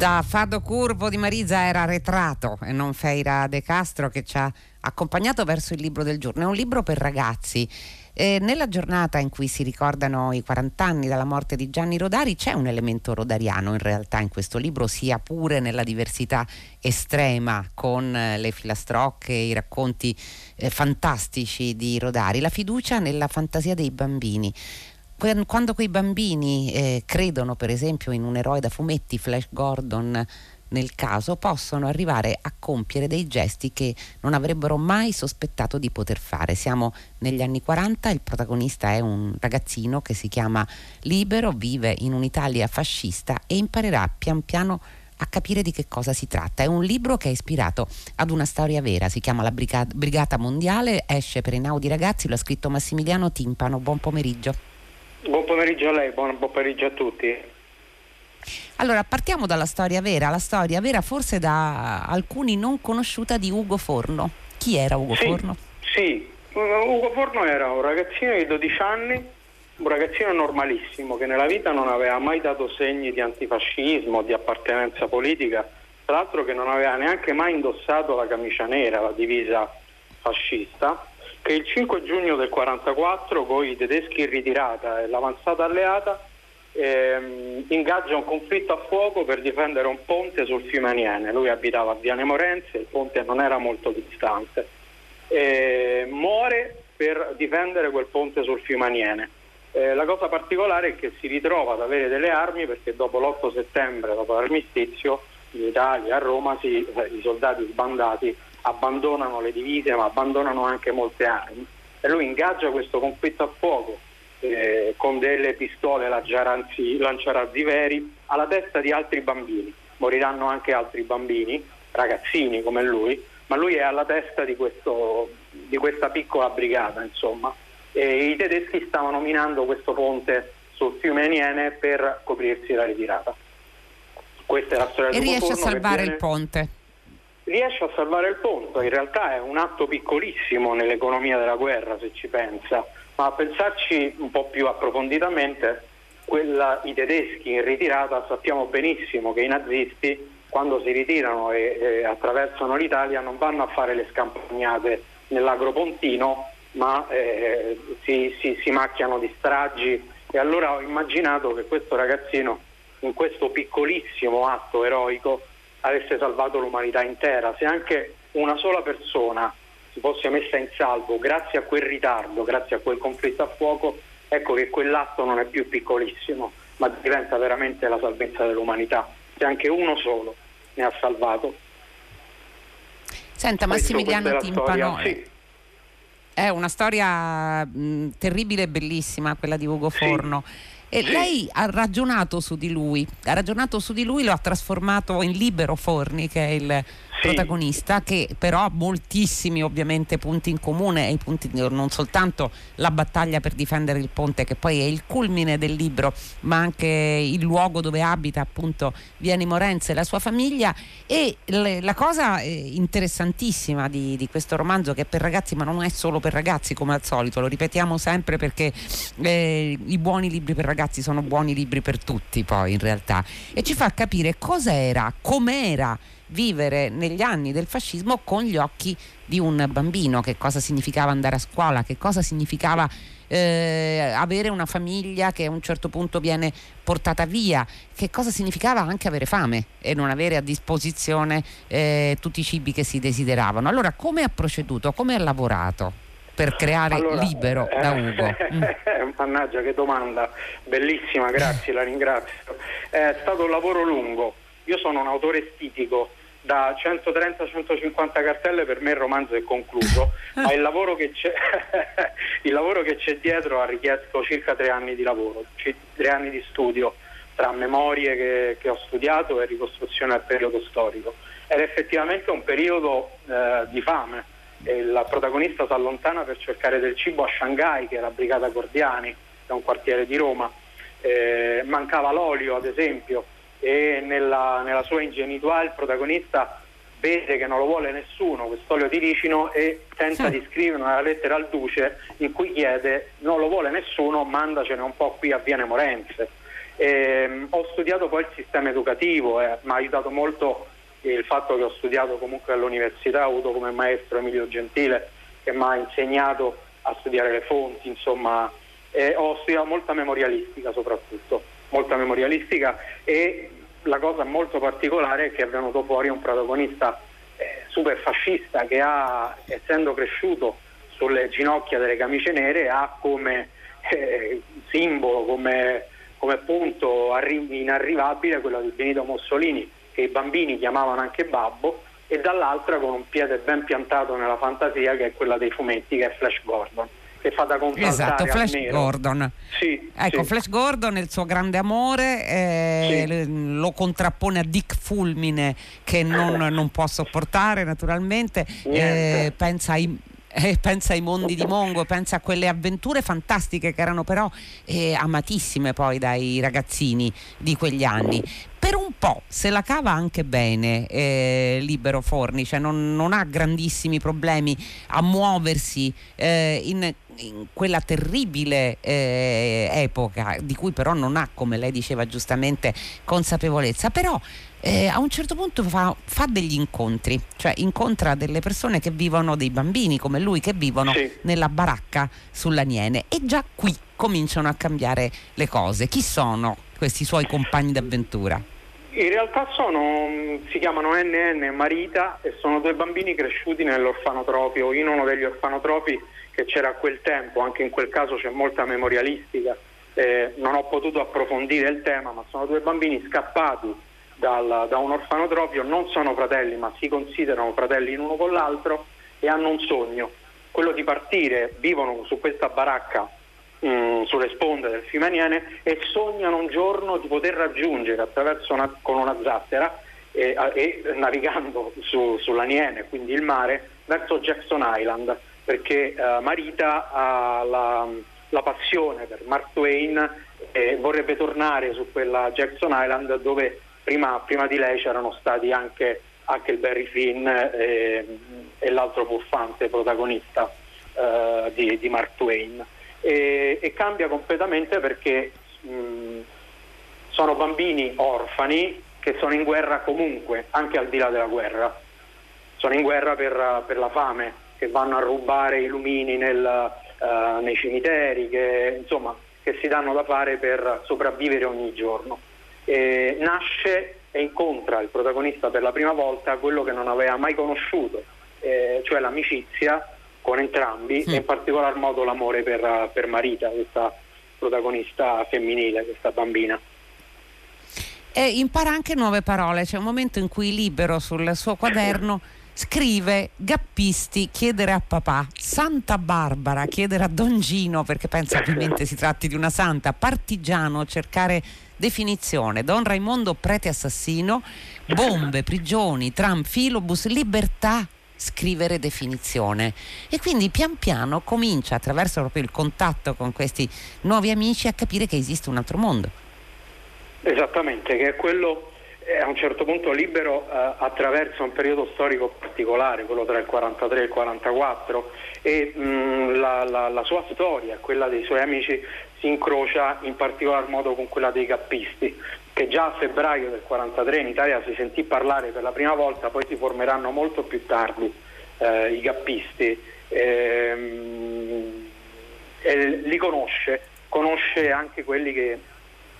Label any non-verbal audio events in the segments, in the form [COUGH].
Da Fado Curvo di Marisa era Retrato e non Feira De Castro che ci ha accompagnato verso il libro del giorno. È un libro per ragazzi. E nella giornata in cui si ricordano i 40 anni dalla morte di Gianni Rodari c'è un elemento rodariano in realtà in questo libro, sia pure nella diversità estrema con eh, le filastrocche, i racconti eh, fantastici di Rodari, la fiducia nella fantasia dei bambini quando quei bambini eh, credono per esempio in un eroe da fumetti, Flash Gordon nel caso, possono arrivare a compiere dei gesti che non avrebbero mai sospettato di poter fare. Siamo negli anni 40, il protagonista è un ragazzino che si chiama Libero, vive in un'Italia fascista e imparerà pian piano a capire di che cosa si tratta. È un libro che è ispirato ad una storia vera, si chiama La Brigata Mondiale, esce per i Naudi Ragazzi, lo ha scritto Massimiliano Timpano. Buon pomeriggio. Buon pomeriggio a lei, buon, pomeriggio a tutti. Allora, partiamo dalla storia vera, la storia vera forse da alcuni non conosciuta di Ugo Forno. Chi era Ugo sì, Forno? Sì, Ugo Forno era un ragazzino di 12 anni, un ragazzino normalissimo che nella vita non aveva mai dato segni di antifascismo, di appartenenza politica, tra l'altro che non aveva neanche mai indossato la camicia nera, la divisa fascista che il 5 giugno del 1944 con i tedeschi in ritirata e l'avanzata alleata ehm, ingaggia un conflitto a fuoco per difendere un ponte sul fiume Aniene. Lui abitava a Viane Morenze, il ponte non era molto distante. E muore per difendere quel ponte sul fiume Aniene. Eh, la cosa particolare è che si ritrova ad avere delle armi perché dopo l'8 settembre, dopo l'armistizio, in Italia, a Roma, si, eh, i soldati sbandati abbandonano le divise ma abbandonano anche molte armi e lui ingaggia questo conflitto a fuoco eh, con delle pistole lanciarazzi veri alla testa di altri bambini. Moriranno anche altri bambini, ragazzini come lui, ma lui è alla testa di, questo, di questa piccola brigata, insomma. E I tedeschi stavano minando questo ponte sul fiume Eniene per coprirsi la ritirata. Questa è la storia e riesce a salvare viene... il ponte riesce a salvare il ponte, in realtà è un atto piccolissimo nell'economia della guerra se ci pensa, ma a pensarci un po' più approfonditamente, quella, i tedeschi in ritirata sappiamo benissimo che i nazisti quando si ritirano e, e attraversano l'Italia non vanno a fare le scampagnate nell'agropontino, ma eh, si, si, si macchiano di stragi. E allora ho immaginato che questo ragazzino in questo piccolissimo atto eroico avesse salvato l'umanità intera. Se anche una sola persona si fosse messa in salvo grazie a quel ritardo, grazie a quel conflitto a fuoco, ecco che quell'atto non è più piccolissimo, ma diventa veramente la salvezza dell'umanità. Se anche uno solo ne ha salvato. Senta Massimiliano Timpano, storia, sì. è una storia mh, terribile e bellissima quella di Ugo Forno. Sì. e lei ha ragionato su di lui, ha ragionato su di lui, lo ha trasformato in Libero Forni, che è il protagonista, che però ha moltissimi ovviamente punti in comune, punti, non soltanto la battaglia per difendere il ponte, che poi è il culmine del libro, ma anche il luogo dove abita appunto Vieni Morenze e la sua famiglia. E le, la cosa eh, interessantissima di, di, questo romanzo, che è per ragazzi, ma non è solo per ragazzi come al solito, lo ripetiamo sempre perché eh, i buoni libri per ragazzi sono buoni libri per tutti poi in realtà e ci fa capire cosa era, com'era vivere negli anni del fascismo con gli occhi di un bambino, che cosa significava andare a scuola, che cosa significava eh, avere una famiglia che a un certo punto viene portata via, che cosa significava anche avere fame e non avere a disposizione eh, tutti i cibi che si desideravano. Allora come ha proceduto, come ha lavorato? per creare allora, libero eh, da Ugo? [LAUGHS] Mm. Mannaggia che domanda, bellissima, grazie, la ringrazio. È stato un lavoro lungo, io sono un autore stitico, da 130-150 cartelle per me il romanzo è concluso, [LAUGHS] ma il lavoro, [LAUGHS] il lavoro, che c'è, dietro ha richiesto circa tre anni di lavoro, tre anni di studio tra memorie che, che ho studiato e ricostruzione al periodo storico. Ed effettivamente un periodo eh, di fame, il protagonista si allontana per cercare del cibo a Shanghai, che è la brigata Gordiani, è un quartiere di Roma. Eh, mancava l'olio, ad esempio, e nella, nella, sua ingenuità il protagonista vede che non lo vuole nessuno quest'olio di ricino e tenta sì. di scrivere una lettera al duce in cui chiede non lo vuole nessuno, mandacene un po' qui a Viene Morenze. Eh, ho studiato poi il sistema educativo, eh, mi ha aiutato molto il fatto che ho studiato comunque all'università, ho avuto come maestro Emilio Gentile che mi ha insegnato a studiare le fonti, insomma, eh, ho studiato molta memorialistica soprattutto, molta memorialistica e la cosa molto particolare è che è venuto fuori un protagonista eh, super fascista che ha, essendo cresciuto sulle ginocchia delle camicie nere, ha come eh, simbolo, come, come punto arri- inarrivabile quello di Benito Mussolini, che i bambini chiamavano anche babbo, e dall'altra con un piede ben piantato nella fantasia che è quella dei fumetti, che è Flash Gordon che fa da Esatto, Flash Gordon. Sì, ecco, sì. Flash Gordon il suo grande amore, eh, sì. lo contrappone a Dick Fulmine che non, non può sopportare naturalmente, eh, pensa ai eh, pensa ai mondi di Mongo, pensa a quelle avventure fantastiche che erano però eh, amatissime poi dai ragazzini di quegli anni. Per un po' se la cava anche bene eh, Libero Forni, cioè non, non, ha grandissimi problemi a muoversi eh, in, in, quella terribile eh, epoca di cui però non ha, come lei diceva giustamente, consapevolezza. Però eh, a un certo punto fa, fa, degli incontri, cioè incontra delle persone che vivono, dei bambini come lui, che vivono sì. nella baracca sulla Niene e già qui cominciano a cambiare le cose. Chi sono questi suoi compagni d'avventura? In realtà sono, si chiamano NN e Marita e sono due bambini cresciuti nell'orfanotrofio, in uno degli orfanotrofi che c'era a quel tempo, anche in quel caso c'è molta memorialistica, eh, non ho potuto approfondire il tema, ma sono due bambini scappati dal, da un orfanotrofio, non sono fratelli ma si considerano fratelli l'uno con l'altro e hanno un sogno, quello di partire, vivono su questa baracca mm, sulle sponde del fiume Aniene e sognano un giorno di poter raggiungere attraverso una, con una zattera e, e navigando su, sull'Aniene, quindi il mare, verso Jackson Island, perché uh, Marita ha la, la, passione per Mark Twain e vorrebbe tornare su quella Jackson Island dove prima, prima di lei c'erano stati anche Huckleberry Finn e, e l'altro puffante protagonista uh, di, di, Mark Twain. E, e cambia completamente perché mh, sono bambini orfani che sono in guerra comunque, anche al di là della guerra. Sono in guerra per, per la fame, che vanno a rubare i lumini nel, uh, nei cimiteri, che, insomma, che si danno da fare per sopravvivere ogni giorno eh, nasce e incontra il protagonista per la prima volta quello che non aveva mai conosciuto, eh, cioè l'amicizia con entrambi mm. e in particolar modo l'amore per, per Marita, questa protagonista femminile, questa bambina. E impara anche nuove parole, c'è un momento in cui libero sul suo quaderno scrive Gappisti chiedere a papà, Santa Barbara chiedere a Don Gino perché pensa ovviamente si tratti di una santa, partigiano cercare definizione, Don Raimondo prete assassino, bombe, prigioni, tram, filobus, libertà, scrivere definizione e quindi pian piano comincia attraverso proprio il contatto con questi nuovi amici a capire che esiste un altro mondo. Esattamente, che è quello eh, a un certo punto libero eh, attraverso un periodo storico particolare, quello tra il 43 e il 44 e mh, la, la, la, sua storia, quella dei suoi amici, si incrocia in particolar modo con quella dei cappisti, che già a febbraio del 43 in Italia si sentì parlare per la prima volta, poi si formeranno molto più tardi eh, i cappisti. Ehm, li conosce, conosce anche quelli che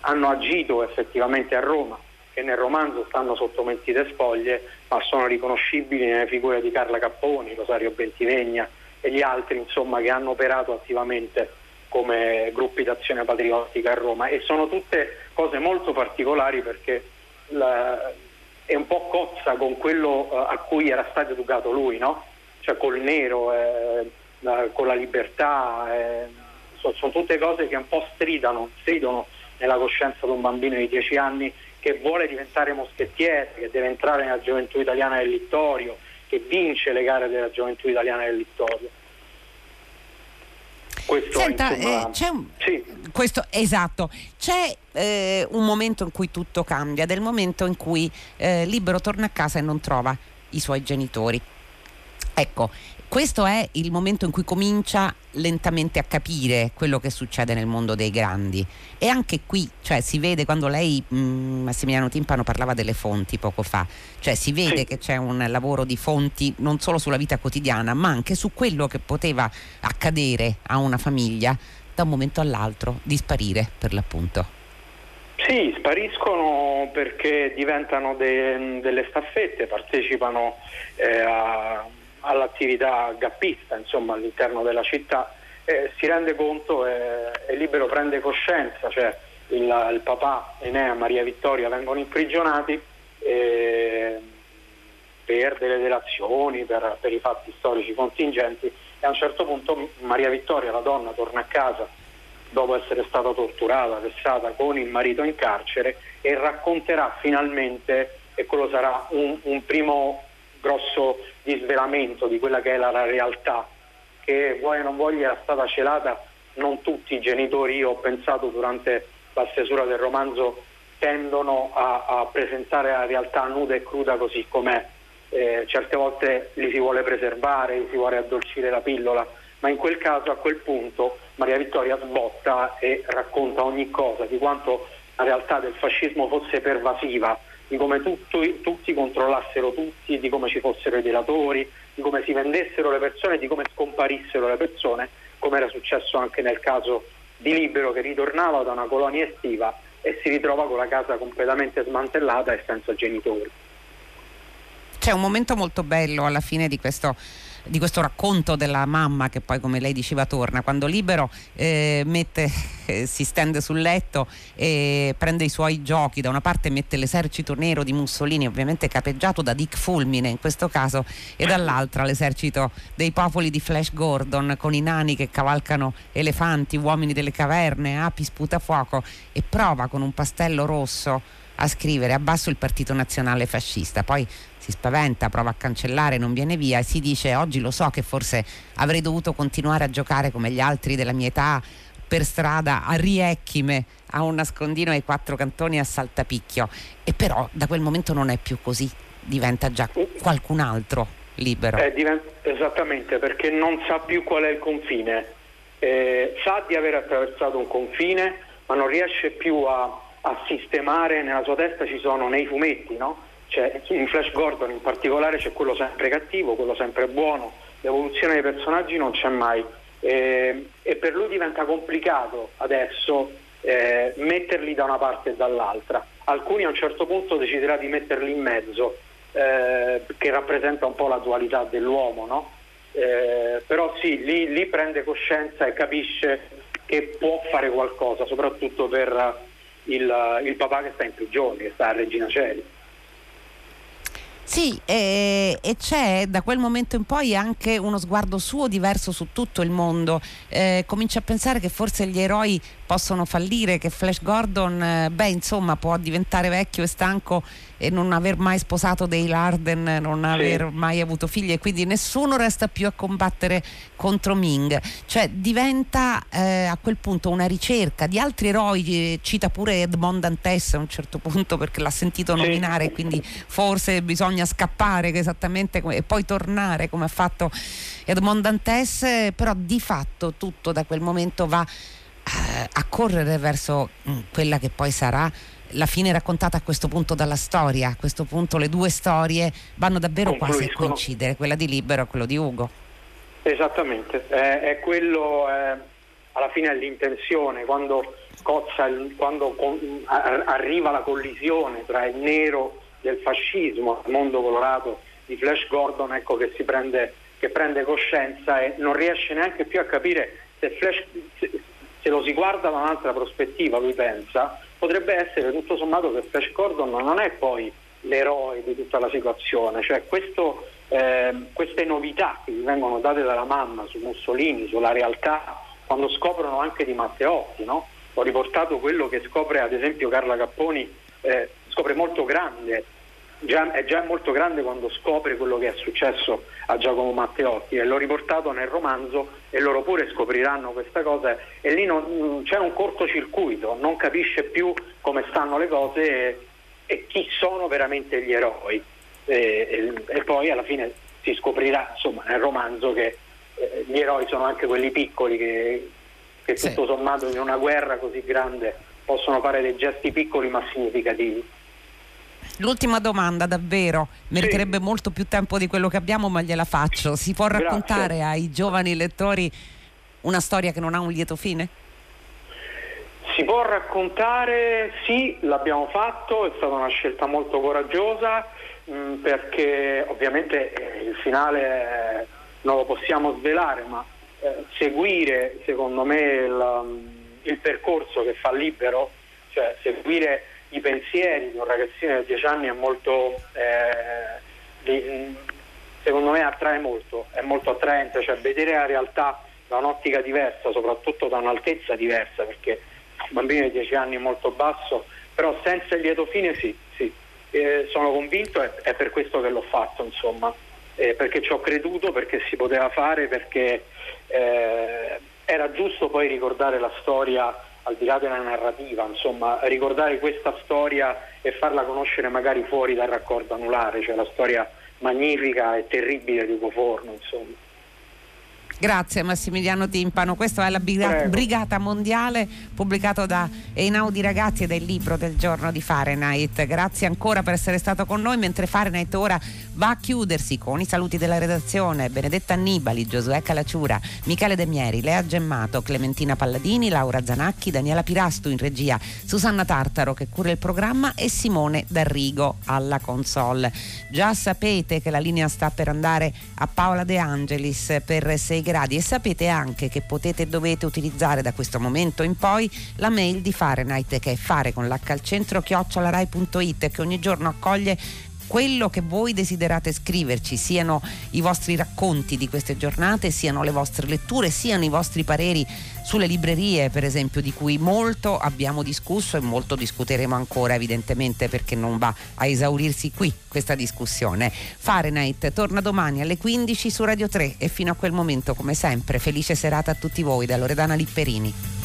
hanno agito effettivamente a Roma, che nel romanzo stanno sotto mentite spoglie, ma sono riconoscibili nelle figure di Carla Capponi, Rosario Bentivegna e gli altri insomma, che hanno operato attivamente come gruppi d'azione patriottica a Roma e sono tutte cose molto particolari perché la, è un po' cozza con quello uh, a cui era stato educato lui, no? cioè col nero, eh, con la libertà, eh, so, sono tutte cose che un po' stridano, stridono nella coscienza di un bambino di 10 anni che vuole diventare moschettiere, che deve entrare nella gioventù italiana del Littorio, che vince le gare della gioventù italiana del Littorio. Questo, Senta, insomma, eh, c'è un, sì. questo, esatto, c'è eh, un momento in cui tutto cambia, del momento in cui eh, Libero torna a casa e non trova i suoi genitori. Ecco, questo è il momento in cui comincia lentamente a capire quello che succede nel mondo dei grandi. E anche qui cioè, si vede quando lei mh, mm, Massimiliano Timpano parlava delle fonti poco fa cioè si vede che c'è un lavoro di fonti non solo sulla vita quotidiana ma anche su quello che poteva accadere a una famiglia da un momento all'altro di sparire per l'appunto. Sì, spariscono perché diventano de- delle staffette, partecipano eh, a all'attività gappista insomma, all'interno della città, eh, si rende conto e eh, Libero prende coscienza, cioè il, il papà Enea e Maria Vittoria vengono imprigionati eh, per delle delazioni, per, per, i fatti storici contingenti e a un certo punto Maria Vittoria, la donna, torna a casa dopo essere stata torturata, vessata con il marito in carcere e racconterà finalmente, e quello sarà un, un primo grosso disvelamento di quella che è la, realtà, che vuoi o non voglia era stata celata, non tutti i genitori, io ho pensato durante la stesura del romanzo, tendono a, a presentare la realtà nuda e cruda così com'è. Eh, certe volte li si vuole preservare, li si vuole addolcire la pillola, ma in quel caso, a quel punto, Maria Vittoria sbotta e racconta ogni cosa, di quanto la realtà del fascismo fosse pervasiva, di come tutto, tutti controllassero tutti, di come ci fossero i delatori, di come si vendessero le persone, di come scomparissero le persone, come era successo anche nel caso di Libero che ritornava da una colonia estiva e si ritrova con la casa completamente smantellata e senza genitori. C'è un momento molto bello alla fine di questo di questo racconto della mamma che poi come lei diceva torna. Quando libero eh, mette, eh, si stende sul letto e prende i suoi giochi da una parte mette l'esercito nero di Mussolini ovviamente capeggiato da Dick Fulmine in questo caso e dall'altra l'esercito dei popoli di Flash Gordon con i nani che cavalcano elefanti uomini delle caverne api sputafuoco e prova con un pastello rosso a scrivere abbasso il partito nazionale fascista. Poi si spaventa, prova a cancellare, non viene via e si dice oggi lo so che forse avrei dovuto continuare a giocare come gli altri della mia età per strada a Riecchime, a un nascondino ai quattro cantoni a Saltapicchio. E però da quel momento non è più così, diventa già qualcun altro libero. Eh, diventa, esattamente, perché non sa più qual è il confine, eh, sa di aver attraversato un confine ma non riesce più a, a sistemare, nella sua testa ci sono nei fumetti, no? Cioè, in Flash Gordon in particolare c'è quello sempre cattivo, quello sempre buono, l'evoluzione dei personaggi non c'è mai eh, e per lui diventa complicato adesso eh, metterli da una parte e dall'altra. Alcuni a un certo punto deciderà di metterli in mezzo, eh, che rappresenta un po' la dualità dell'uomo, no? Eh, però sì, lì, lì prende coscienza e capisce che può fare qualcosa, soprattutto per il, il papà che sta in prigione, che sta a Regina Celi. Sì, e, e, c'è da quel momento in poi anche uno sguardo suo diverso su tutto il mondo. Eh, comincia a pensare che forse gli eroi possono fallire, che Flash Gordon, eh, beh, insomma, può diventare vecchio e stanco e non aver mai sposato dei Larden, non sì. aver mai avuto figli e quindi nessuno resta più a combattere contro Ming. Cioè diventa eh, a quel punto una ricerca di altri eroi, cita pure Edmond Dantes a un certo punto perché l'ha sentito sì. nominare, quindi forse bisogna scappare esattamente come, e poi tornare come ha fatto Edmond Dantes, però di fatto tutto da quel momento va eh, a correre verso mh, mm, quella che poi sarà la fine raccontata a questo punto dalla storia, a questo punto le due storie vanno davvero quasi a coincidere, quella di Libero e quella di Ugo. Esattamente, è, è quello, è, alla fine è l'intenzione, quando, cozza il, quando con, a, arriva la collisione tra il nero del fascismo, il mondo colorato di Flash Gordon, ecco che, si prende, che prende coscienza e non riesce neanche più a capire se, Flash, se, se lo si guarda da un'altra prospettiva, lui pensa, potrebbe essere tutto sommato che Flash Gordon non è poi l'eroe di tutta la situazione, cioè questo, eh, queste novità che gli vengono date dalla mamma su Mussolini, sulla realtà, quando scoprono anche di Matteotti, no? ho riportato quello che scopre ad esempio Carla Capponi, eh, scopre molto grande già, è già molto grande quando scopre quello che è successo a Giacomo Matteotti e l'ho riportato nel romanzo e loro pure scopriranno questa cosa e lì non, c'è un cortocircuito, non capisce più come stanno le cose e, e chi sono veramente gli eroi e, e, e, poi alla fine si scoprirà insomma, nel romanzo che eh, gli eroi sono anche quelli piccoli che, che sì. tutto sommato in una guerra così grande possono fare dei gesti piccoli ma significativi. L'ultima domanda davvero, meriterebbe sì. molto più tempo di quello che abbiamo ma gliela faccio. Si può raccontare Grazie. ai giovani lettori una storia che non ha un lieto fine? Si può raccontare, sì, l'abbiamo fatto, è stata una scelta molto coraggiosa mh, mm, perché ovviamente eh, il finale eh, non lo possiamo svelare, ma eh, seguire secondo me il, mm, il, percorso che fa libero, cioè seguire i pensieri di un ragazzino di 10 anni è molto, eh, di, secondo me attrae molto, è molto attraente, cioè vedere la realtà da un'ottica diversa, soprattutto da un'altezza diversa, perché un bambino di 10 anni è molto basso, però senza il lieto fine sì, sì. Eh, sono convinto e è per questo che l'ho fatto, insomma, eh, perché ci ho creduto, perché si poteva fare, perché eh, era giusto poi ricordare la storia al di là della narrativa, insomma, ricordare questa storia e farla conoscere magari fuori dal raccordo anulare, cioè la storia magnifica e terribile di Ugo Forno, insomma. Grazie Massimiliano Timpano, questa è la Brigata Mondiale pubblicato da Einaudi Ragazzi ed è il libro del giorno di Fahrenheit. Grazie ancora per essere stato con noi mentre Fahrenheit ora va a chiudersi con i saluti della redazione Benedetta Annibali, Giosuè Calacciura, Michele De Mieri, Lea Gemmato, Clementina Palladini, Laura Zanacchi, Daniela Pirastu in regia, Susanna Tartaro che cura il programma e Simone D'Arrigo alla console. Già sapete che la linea sta per andare a Paola De Angelis per 6 gradi. E sapete anche che potete e dovete utilizzare da questo momento in poi la mail di Fahrenheit che è fare con l'H al centro chiocciolarai.it che ogni giorno accoglie quello che voi desiderate scriverci, siano i vostri racconti di queste giornate, siano le vostre letture, siano i vostri pareri sulle librerie, per esempio, di cui molto abbiamo discusso e molto discuteremo ancora, evidentemente, perché non va a esaurirsi qui questa discussione. Fahrenheit torna domani alle 15 su Radio 3 e fino a quel momento, come sempre, felice serata a tutti voi da Loredana Lipperini.